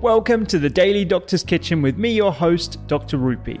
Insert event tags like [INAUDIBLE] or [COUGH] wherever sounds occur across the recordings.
Welcome to the Daily Doctor's Kitchen with me, your host, Dr. Rupy.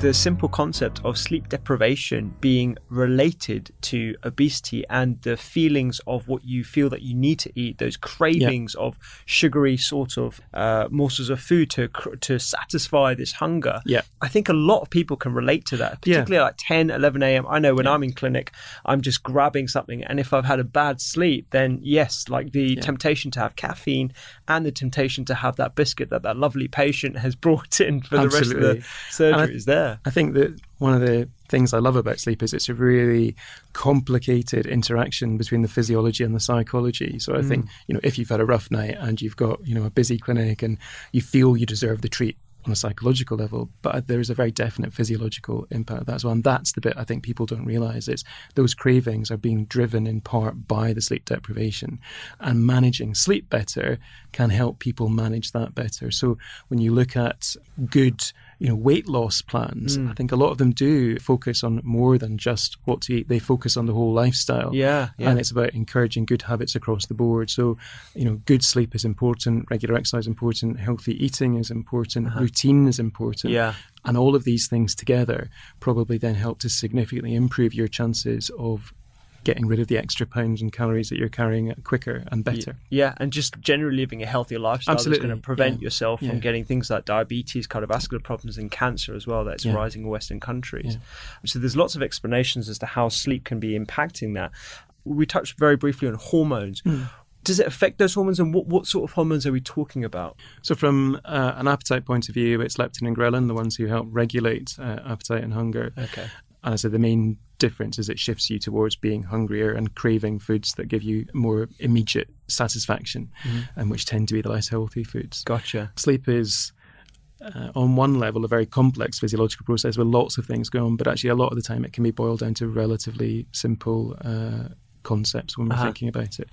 the simple concept of sleep deprivation being related to obesity and the feelings of what you feel that you need to eat, those cravings yeah. of sugary sort of uh, morsels of food to to satisfy this hunger. Yeah. I think a lot of people can relate to that, particularly yeah. like 10, 11 a.m. I know when yeah. I'm in clinic, I'm just grabbing something. And if I've had a bad sleep, then yes, like the temptation to have caffeine and the temptation to have that biscuit that that lovely patient has [LAUGHS] brought in for Absolutely. the rest of the surgery is there. I think that one of the things I love about sleep is it's a really complicated interaction between the physiology and the psychology. So I mm. think, you know, if you've had a rough night and you've got, you know, a busy clinic and you feel you deserve the treat on a psychological level, but there is a very definite physiological impact of that as well. And that's the bit I think people don't realize is those cravings are being driven in part by the sleep deprivation. And managing sleep better can help people manage that better. So when you look at good you know weight loss plans. Mm. i think a lot of them do focus on more than just what to eat. They focus on the whole lifestyle. Yeah, yeah, and it's about encouraging good habits across the board. So you know good sleep is important. Regular exercise is important. Healthy eating is important. Uh-huh. Routine is important. Yeah. And all of these things together probably then help to significantly improve your chances of getting rid of the extra pounds and calories that you're carrying quicker and better. Yeah, and just generally living a healthier lifestyle Absolutely. is going to prevent yeah. yourself from yeah. getting things like diabetes, cardiovascular problems, and cancer as well that's yeah. rising in Western countries. So there's lots of explanations as to how sleep can be impacting that. We touched very briefly on hormones. Mm does it affect those hormones and what, what sort of hormones are we talking about? So, from uh, an appetite point of view, it's leptin and ghrelin, the ones who help regulate uh, appetite and hunger. Okay. And I said the main difference is it shifts you towards being hungrier and craving foods that give you more immediate satisfaction mm-hmm. and which tend to be the less healthy foods. Gotcha. Sleep is uh, on one level a very complex physiological process with lots of things going on, but actually a lot of the time it can be boiled down to relatively simple uh, concepts when we're uh-huh. thinking about it.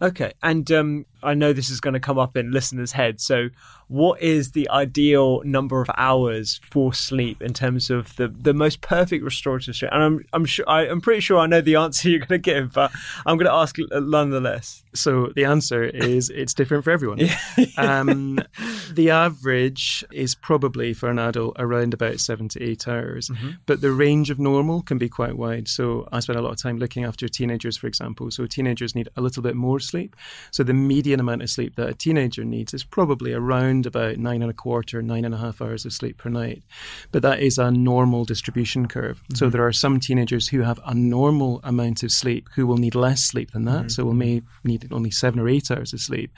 Okay, and um, I know this is going to come up in listeners' heads. So, what is the ideal number of hours for sleep in terms of the, the most perfect restorative sleep? And I'm I'm sure I, am pretty sure I know the answer [LAUGHS] you're going to give, but I'm going to ask nonetheless. So the answer is it's different for everyone. [LAUGHS] um, the average is probably for an adult around about seven to eight hours, mm-hmm. but the range of normal can be quite wide. So I spend a lot of time looking after teenagers, for example. So teenagers need a little bit more sleep. So the median amount of sleep that a teenager needs is probably around around about nine and a quarter, nine and a half hours of sleep per night. But that is a normal distribution curve. Mm-hmm. So there are some teenagers who have a normal amount of sleep who will need less sleep than that. Mm-hmm. So will may need only seven or eight hours of sleep.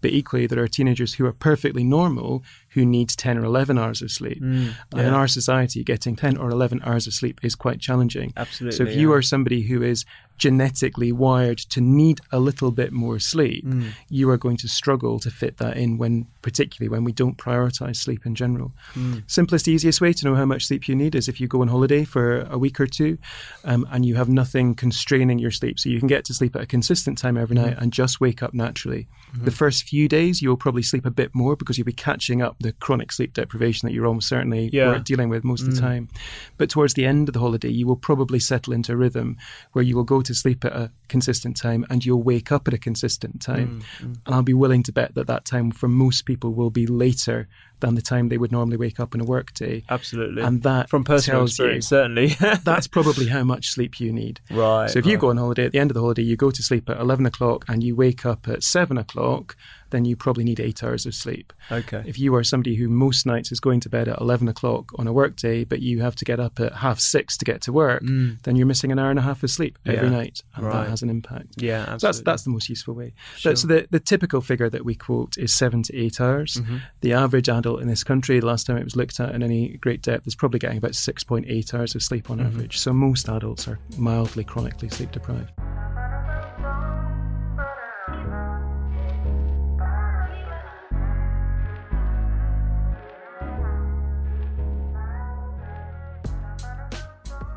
But equally, there are teenagers who are perfectly normal who need 10 or 11 hours of sleep. Mm, And in our society, getting 10 or 11 hours of sleep is quite challenging. Absolutely, So if you are somebody who is genetically wired to need a little bit more sleep, Mm. you are going to struggle to fit that in when, particularly when we don't prioritize sleep in general. Mm. Simplest, easiest way to know how much sleep you need is if you go on holiday for a week or two um, and you have nothing constraining your sleep. So you can get to sleep at a consistent time every Mm-hmm. night and just wake up naturally. The first few days, you'll probably sleep a bit more because you'll be catching up the chronic sleep deprivation that you're almost certainly Yeah. Mm. dealing with most of the time. But towards the end of the holiday, you will probably settle into a rhythm where you will go to sleep at a consistent time and you'll wake up at a consistent time. Mm, And I'll be willing to bet that that time for most people will be later than the time they would normally wake up in a work day. Absolutely. And that from personal experience, you certainly. [LAUGHS] that's probably how much sleep you need. Right, So if you go on holiday at the end of the holiday, you go to sleep at 11 o'clock and you wake up at 7 o'clock, then you probably need eight hours of sleep. Okay. If you are somebody who most nights is going to bed at 11 o'clock on a work day, but you have to get up at half six to get to work, then you're missing an hour and a half of sleep every Mm. Yeah. night. And Right. that has an impact. Yeah, So that's that's the most useful way. Sure. But, so the, the typical figure that we quote is seven to eight hours. Mm-hmm. The average adult in this country, the last time it was looked at in any great depth, is probably getting about six point eight hours of sleep Mm-hmm. on average. So most adults are mildly chronically sleep deprived.